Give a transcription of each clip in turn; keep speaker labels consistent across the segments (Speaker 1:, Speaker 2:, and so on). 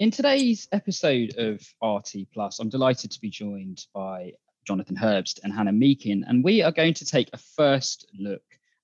Speaker 1: In today's episode of RT Plus, I'm delighted to be joined by Jonathan Herbst and Hannah Meakin, and we are going to take a first look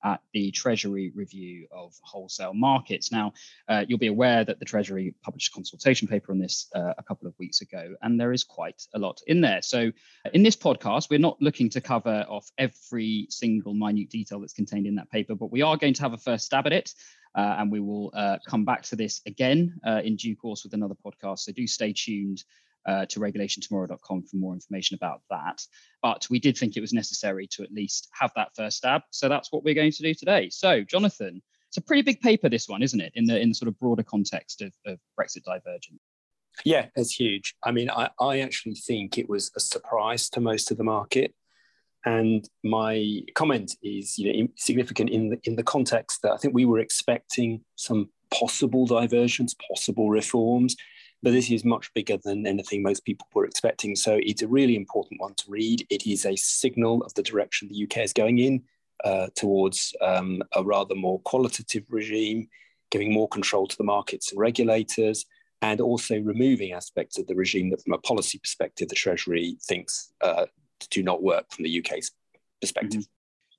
Speaker 1: at the Treasury review of wholesale markets. Now, uh, you'll be aware that the Treasury published a consultation paper on this uh, a couple of weeks ago, and there is quite a lot in there. So, uh, in this podcast, we're not looking to cover off every single minute detail that's contained in that paper, but we are going to have a first stab at it. Uh, and we will uh, come back to this again uh, in due course with another podcast. So do stay tuned uh, to regulationtomorrow.com for more information about that. But we did think it was necessary to at least have that first stab. So that's what we're going to do today. So, Jonathan, it's a pretty big paper, this one, isn't it, in the in the sort of broader context of, of Brexit divergence?
Speaker 2: Yeah, it's huge. I mean, I, I actually think it was a surprise to most of the market. And my comment is, you know, significant in the in the context that I think we were expecting some possible diversions, possible reforms, but this is much bigger than anything most people were expecting. So it's a really important one to read. It is a signal of the direction the UK is going in uh, towards um, a rather more qualitative regime, giving more control to the markets and regulators, and also removing aspects of the regime that, from a policy perspective, the Treasury thinks uh, do not work from the UK's perspective. Mm-hmm.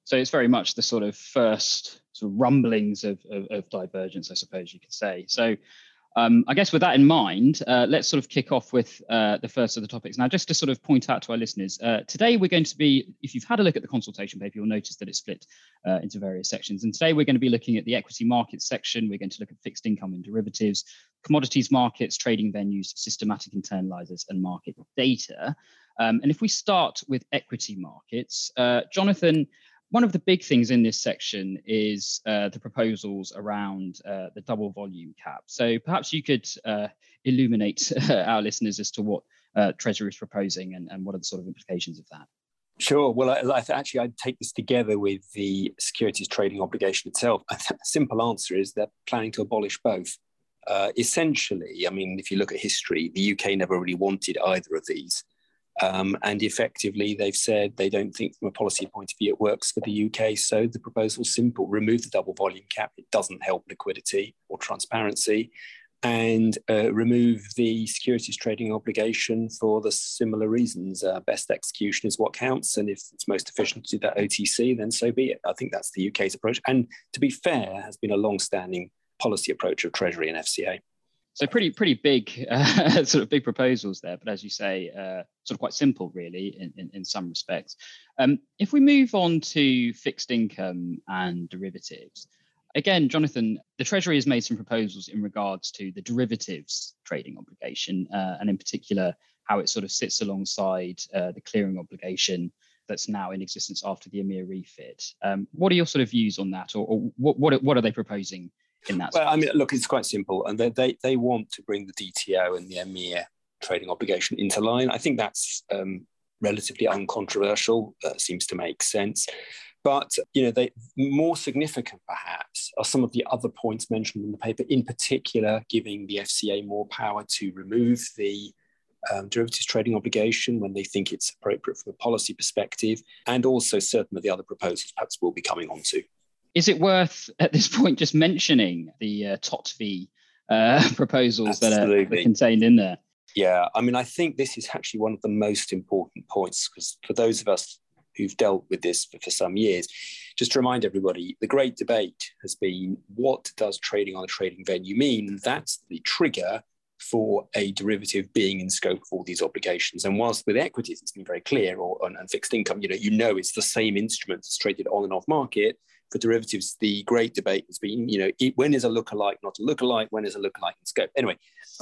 Speaker 1: So it's very much the sort of first sort of rumblings of, of, of divergence, I suppose you could say. So um, I guess with that in mind, uh, let's sort of kick off with uh, the first of the topics. Now, just to sort of point out to our listeners, uh, today we're going to be, if you've had a look at the consultation paper, you'll notice that it's split uh, into various sections. And today we're going to be looking at the equity markets section. We're going to look at fixed income and derivatives, commodities markets, trading venues, systematic internalizers, and market data. Um, and if we start with equity markets, uh, Jonathan, one of the big things in this section is uh, the proposals around uh, the double volume cap. So perhaps you could uh, illuminate our listeners as to what uh, Treasury is proposing and, and what are the sort of implications of that.
Speaker 2: Sure. Well, I, I actually, I'd take this together with the securities trading obligation itself. The simple answer is they're planning to abolish both. Uh, essentially, I mean, if you look at history, the UK never really wanted either of these. Um, and effectively, they've said they don't think, from a policy point of view, it works for the UK. So the proposal's simple remove the double volume cap. It doesn't help liquidity or transparency. And uh, remove the securities trading obligation for the similar reasons. Uh, best execution is what counts. And if it's most efficient to do that OTC, then so be it. I think that's the UK's approach. And to be fair, has been a long standing policy approach of Treasury and FCA.
Speaker 1: So pretty pretty big uh, sort of big proposals there, but as you say, uh, sort of quite simple really in, in, in some respects. Um, if we move on to fixed income and derivatives, again, Jonathan, the Treasury has made some proposals in regards to the derivatives trading obligation, uh, and in particular how it sort of sits alongside uh, the clearing obligation that's now in existence after the EMIR refit. Um, what are your sort of views on that, or, or what, what what are they proposing in that?
Speaker 2: Well, I mean, look, it's quite simple, and they, they, they want to bring the DTO and the EMIR trading obligation into line. I think that's um, relatively uncontroversial. Uh, seems to make sense. But you know, they more significant perhaps are some of the other points mentioned in the paper. In particular, giving the FCA more power to remove the um, derivatives trading obligation when they think it's appropriate from a policy perspective, and also certain of the other proposals perhaps we'll be coming on to.
Speaker 1: Is it worth at this point just mentioning the uh, TOTV uh, proposals that are, that are contained in there?
Speaker 2: Yeah, I mean, I think this is actually one of the most important points because for those of us who've dealt with this for, for, some years, just to remind everybody, the great debate has been what does trading on a trading venue mean? That's the trigger for a derivative being in scope of all these obligations. And whilst with equities, it's been very clear, or and fixed income, you know, you know it's the same instrument that's traded on and off market for derivatives, the great debate has been, you know, when is a lookalike not a lookalike? When is a lookalike in scope? Anyway,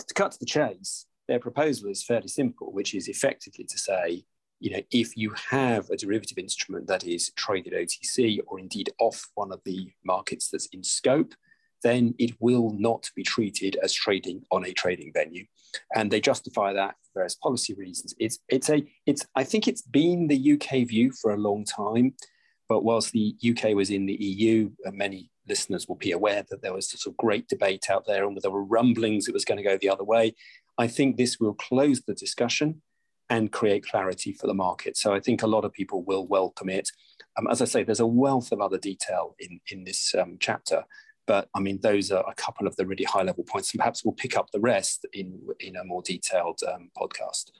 Speaker 2: to cut to the chase, their proposal is fairly simple, which is effectively to say, you know, if you have a derivative instrument that is traded OTC or indeed off one of the markets that's in scope, then it will not be treated as trading on a trading venue. And they justify that for various policy reasons. It's, it's a, it's, I think it's been the UK view for a long time. But whilst the UK was in the EU, uh, many listeners will be aware that there was sort of great debate out there and there were rumblings it was going to go the other way. I think this will close the discussion and create clarity for the market. So I think a lot of people will welcome it. Um, as I say, there's a wealth of other detail in, in this um, chapter, But I mean, those are a couple of the really high level points, and perhaps we'll pick up the rest in in a more detailed um, podcast.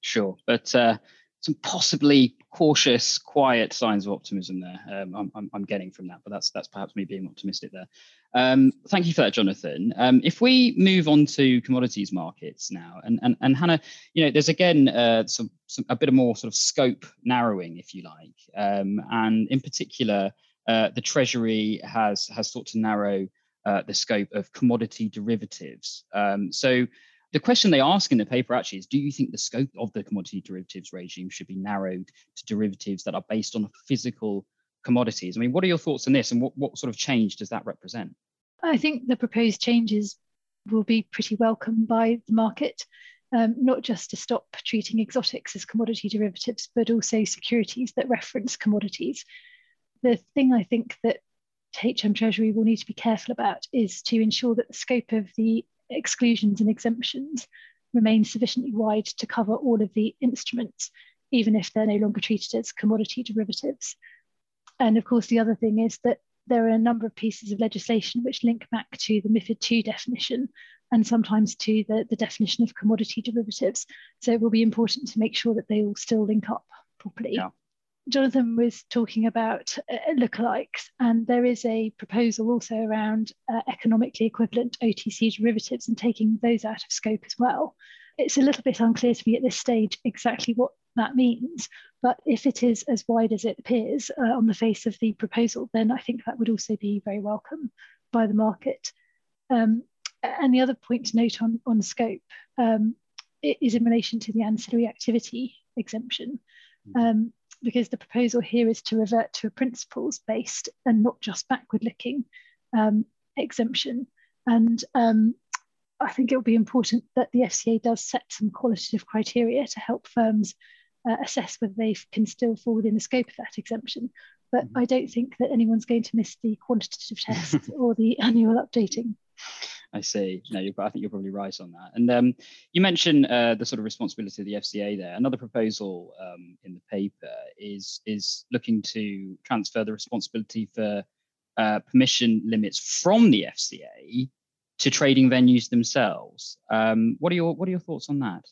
Speaker 1: Sure, but uh, some possibly cautious, quiet signs of optimism there. Um, I'm, I'm, getting from that, but that's that's perhaps me being optimistic there. Um, thank you for that, Jonathan. Um, if we move on to commodities markets now, and and, and Hannah, you know, there's again uh, some, some a bit of more sort of scope narrowing, if you like, um, and in particular, uh, the Treasury has has sought to narrow uh, the scope of commodity derivatives. Um, so the question they ask in the paper actually is do you think the scope of the commodity derivatives regime should be narrowed to derivatives that are based on physical commodities? I mean, what are your thoughts on this and what, what sort of change does that represent?
Speaker 3: I think the proposed changes will be pretty welcome by the market, um, not just to stop treating exotics as commodity derivatives, but also securities that reference commodities. The thing I think that HM Treasury will need to be careful about is to ensure that the scope of the exclusions and exemptions remain sufficiently wide to cover all of the instruments, even if they're no longer treated as commodity derivatives. And of course, the other thing is that there are a number of pieces of legislation which link back to the MIFID II definition and sometimes to the, the definition of commodity derivatives. So it will be important to make sure that they all still link up properly. Yeah. Jonathan was talking about uh, lookalikes, and there is a proposal also around uh, economically equivalent OTC derivatives and taking those out of scope as well. It's a little bit unclear to me at this stage exactly what that means, but if it is as wide as it appears uh, on the face of the proposal, then I think that would also be very welcome by the market. Um, and the other point to note on, on scope um, is in relation to the ancillary activity exemption. Mm. Um, because the proposal here is to revert to a principles based and not just backward looking um, exemption. And um, I think it will be important that the FCA does set some qualitative criteria to help firms uh, assess whether they can still fall within the scope of that exemption. But mm-hmm. I don't think that anyone's going to miss the quantitative test or the annual updating.
Speaker 1: I see. No, I think you're probably right on that. And um, you mentioned uh, the sort of responsibility of the FCA there. Another proposal um, in the paper is is looking to transfer the responsibility for uh, position limits from the FCA to trading venues themselves. Um, what are your What are your thoughts on that?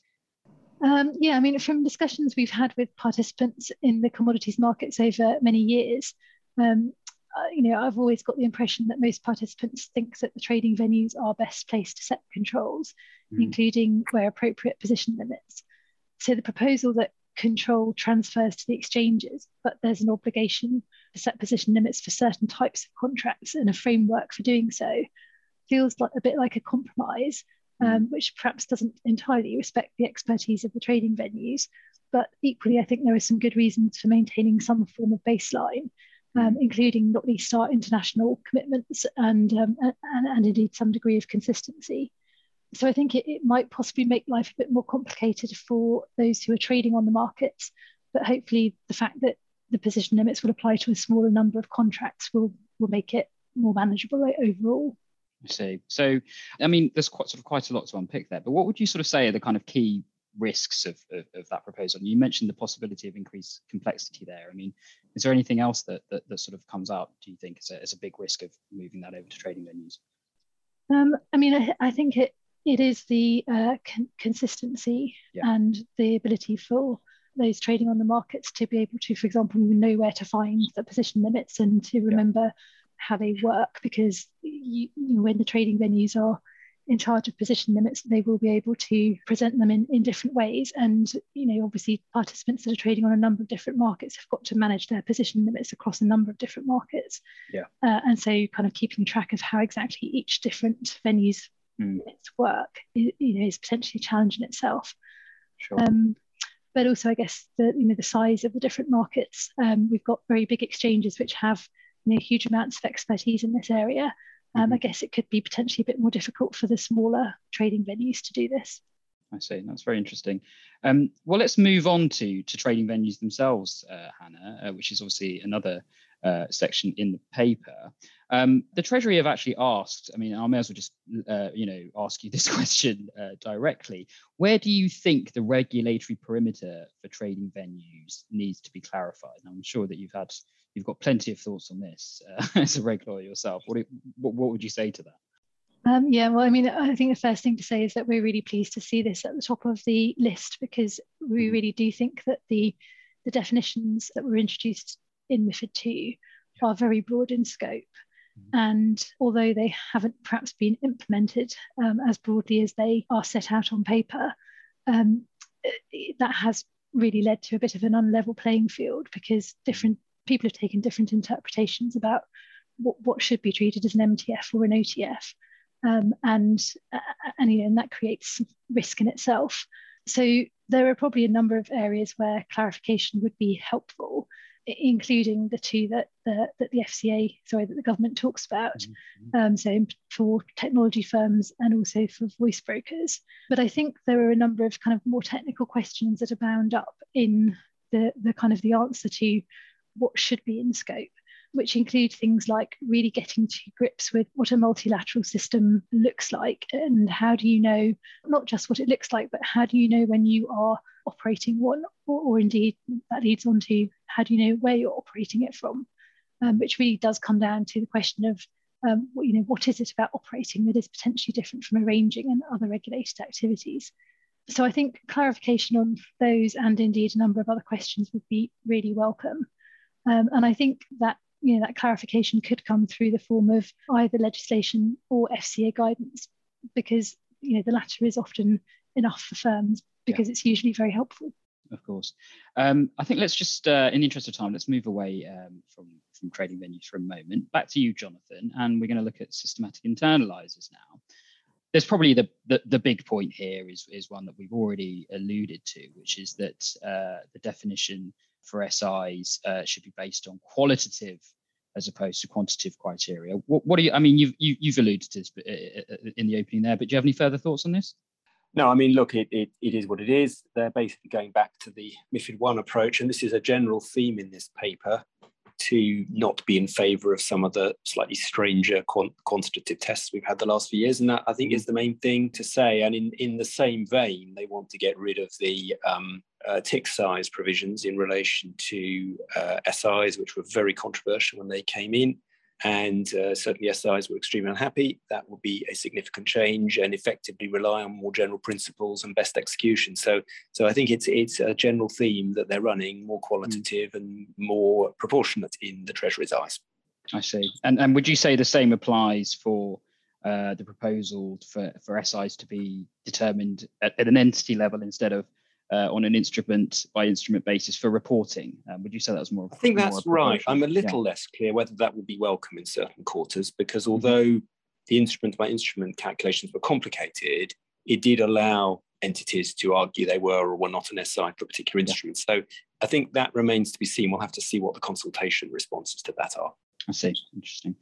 Speaker 3: Um, yeah, I mean, from discussions we've had with participants in the commodities markets over many years, um, uh, you know, I've always got the impression that most participants think that the trading venues are best placed to set controls, mm. including where appropriate position limits. So the proposal that control transfers to the exchanges, but there's an obligation to set position limits for certain types of contracts and a framework for doing so feels like a bit like a compromise, mm. um, which perhaps doesn't entirely respect the expertise of the trading venues. But equally, I think there are some good reasons for maintaining some form of baseline um, including not least our international commitments and, um, and, and, indeed some degree of consistency. So I think it, it might possibly make life a bit more complicated for those who are trading on the markets, but hopefully the fact that the position limits will apply to a smaller number of contracts will, will make it more manageable overall.
Speaker 1: I see. So, I mean, there's quite sort of quite a lot to unpick there. But what would you sort of say are the kind of key risks of, of, of, that proposal? And You mentioned the possibility of increased complexity there. I mean, is there anything else that, that, that sort of comes out, do you think, as a, as a big risk of moving that over to trading venues?
Speaker 3: Um, I mean, I, I, think it, it is the uh, con- consistency yeah. and the ability for those trading on the markets to be able to, for example, know where to find the position limits and to remember yeah. how they work because you, you know, when the trading venues are in charge of position limits, they will be able to present them in, in different ways. And, you know, obviously participants that are trading on a number of different markets have got to manage their position limits across a number of different markets.
Speaker 1: Yeah.
Speaker 3: Uh, and so kind of keeping track of how exactly each different venue's mm. work, is, you know, is potentially a challenge in itself.
Speaker 1: Sure.
Speaker 3: Um, but also, I guess the you know the size of the different markets. Um, we've got very big exchanges which have you know huge amounts of expertise in this area, um, I mm-hmm. guess it could be potentially a bit more difficult for the smaller trading venues to do this.
Speaker 1: I see. That's very interesting. Um, well, let's move on to to trading venues themselves, uh, Hannah, uh, which is obviously another uh, section in the paper. Um, the Treasury have actually asked, I mean, I may as well just, uh, you know, ask you this question uh, directly. Where do you think the regulatory perimeter for trading venues needs to be clarified? And I'm sure that you've had, you've got plenty of thoughts on this uh, as a regulator yourself. What, what, what would you say to that?
Speaker 3: Um, yeah, well, I mean, I think the first thing to say is that we're really pleased to see this at the top of the list because we mm-hmm. really do think that the the definitions that were introduced in MIFID II are very broad in scope. Mm-hmm. And although they haven't perhaps been implemented um, as broadly as they are set out on paper, um, that has really led to a bit of an unlevel playing field because different people have taken different interpretations about what, what should be treated as an MTF or an OTF. Um, and, uh, and, you know, and that creates risk in itself. So there are probably a number of areas where clarification would be helpful including the two that the, that the FCA, sorry, that the government talks about, mm-hmm. um, so for technology firms and also for voice brokers. But I think there are a number of kind of more technical questions that are bound up in the, the kind of the answer to what should be in scope which include things like really getting to grips with what a multilateral system looks like and how do you know not just what it looks like, but how do you know when you are operating one, or, or indeed that leads on to how do you know where you're operating it from, um, which really does come down to the question of um, you know what is it about operating that is potentially different from arranging and other regulated activities. So I think clarification on those and indeed a number of other questions would be really welcome. Um, and I think that you know that clarification could come through the form of either legislation or FCA guidance, because you know the latter is often enough for firms because yeah. it's usually very helpful.
Speaker 1: Of course, um, I think let's just, uh, in the interest of time, let's move away um, from from trading venues for a moment. Back to you, Jonathan, and we're going to look at systematic internalizers now. There's probably the, the, the big point here is is one that we've already alluded to, which is that uh, the definition for SIs uh, should be based on qualitative as opposed to quantitative criteria. What, what do you? I mean, you've you, you've alluded to this uh, uh, in the opening there, but do you have any further thoughts on this?
Speaker 2: No, I mean, look, it, it, it is what it is. They're basically going back to the MIFID one approach, and this is a general theme in this paper to not be in favour of some of the slightly stranger quantitative tests we've had the last few years, and that I think is the main thing to say. And in in the same vein, they want to get rid of the um, uh, tick size provisions in relation to uh, SIs, which were very controversial when they came in. And uh, certainly SIs were extremely unhappy. That will be a significant change and effectively rely on more general principles and best execution. So, so I think it's it's a general theme that they're running more qualitative mm. and more proportionate in the Treasury's eyes.
Speaker 1: I see. And and would you say the same applies for uh, the proposal for, for SIs to be determined at, at an entity level instead of uh, on an instrument by instrument basis for reporting. Um, would you say that was more?
Speaker 2: I think that's right. I'm a little yeah. less clear whether that would be welcome in certain quarters because mm-hmm. although mm-hmm. the instrument by instrument calculations were complicated, it did allow entities to argue they were or were not an SI for a particular instrument. So I think that remains to be seen. We'll have to see what the consultation responses to that are.
Speaker 1: I see. Interesting.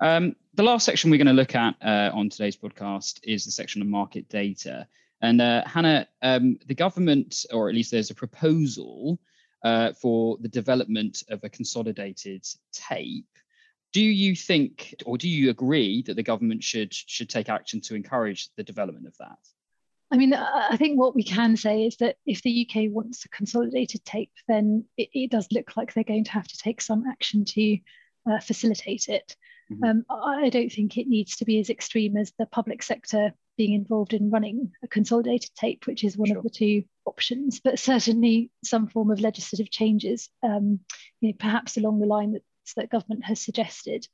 Speaker 1: Um, the last section we're going to look at uh, on today's podcast is the section of market data. And uh, Hannah, um, the government, or at least there's a proposal uh, for the development of a consolidated tape. Do you think, or do you agree that the government should should take action to encourage the development of that?
Speaker 3: I mean, I think what we can say is that if the UK wants a consolidated tape, then it, it does look like they're going to have to take some action to uh, facilitate it. Mm-hmm. Um, I don't think it needs to be as extreme as the public sector being involved in running a consolidated tape, which is one sure. of the two options, but certainly some form of legislative changes, um, you know, perhaps along the line that, that government has suggested.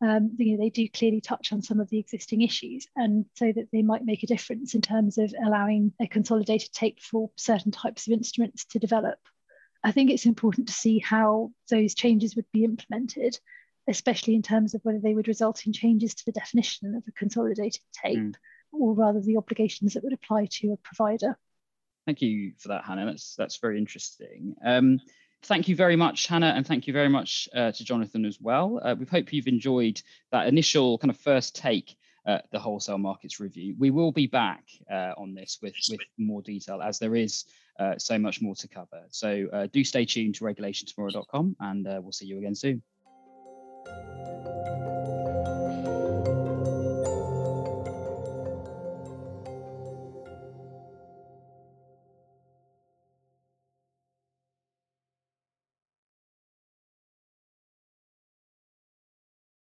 Speaker 3: Um, you know, they do clearly touch on some of the existing issues, and so that they might make a difference in terms of allowing a consolidated tape for certain types of instruments to develop. I think it's important to see how those changes would be implemented especially in terms of whether they would result in changes to the definition of a consolidated tape mm. Or rather the obligations that would apply to a provider.
Speaker 1: Thank you for that, Hannah. That's, that's very interesting. Um, thank you very much, Hannah, and thank you very much uh, to Jonathan as well. Uh, we hope you've enjoyed that initial kind of first take uh, the wholesale markets review. We will be back uh, on this with, with more detail as there is uh, so much more to cover. So uh, do stay tuned to regulationtomorrow.com and uh, we'll see you again soon.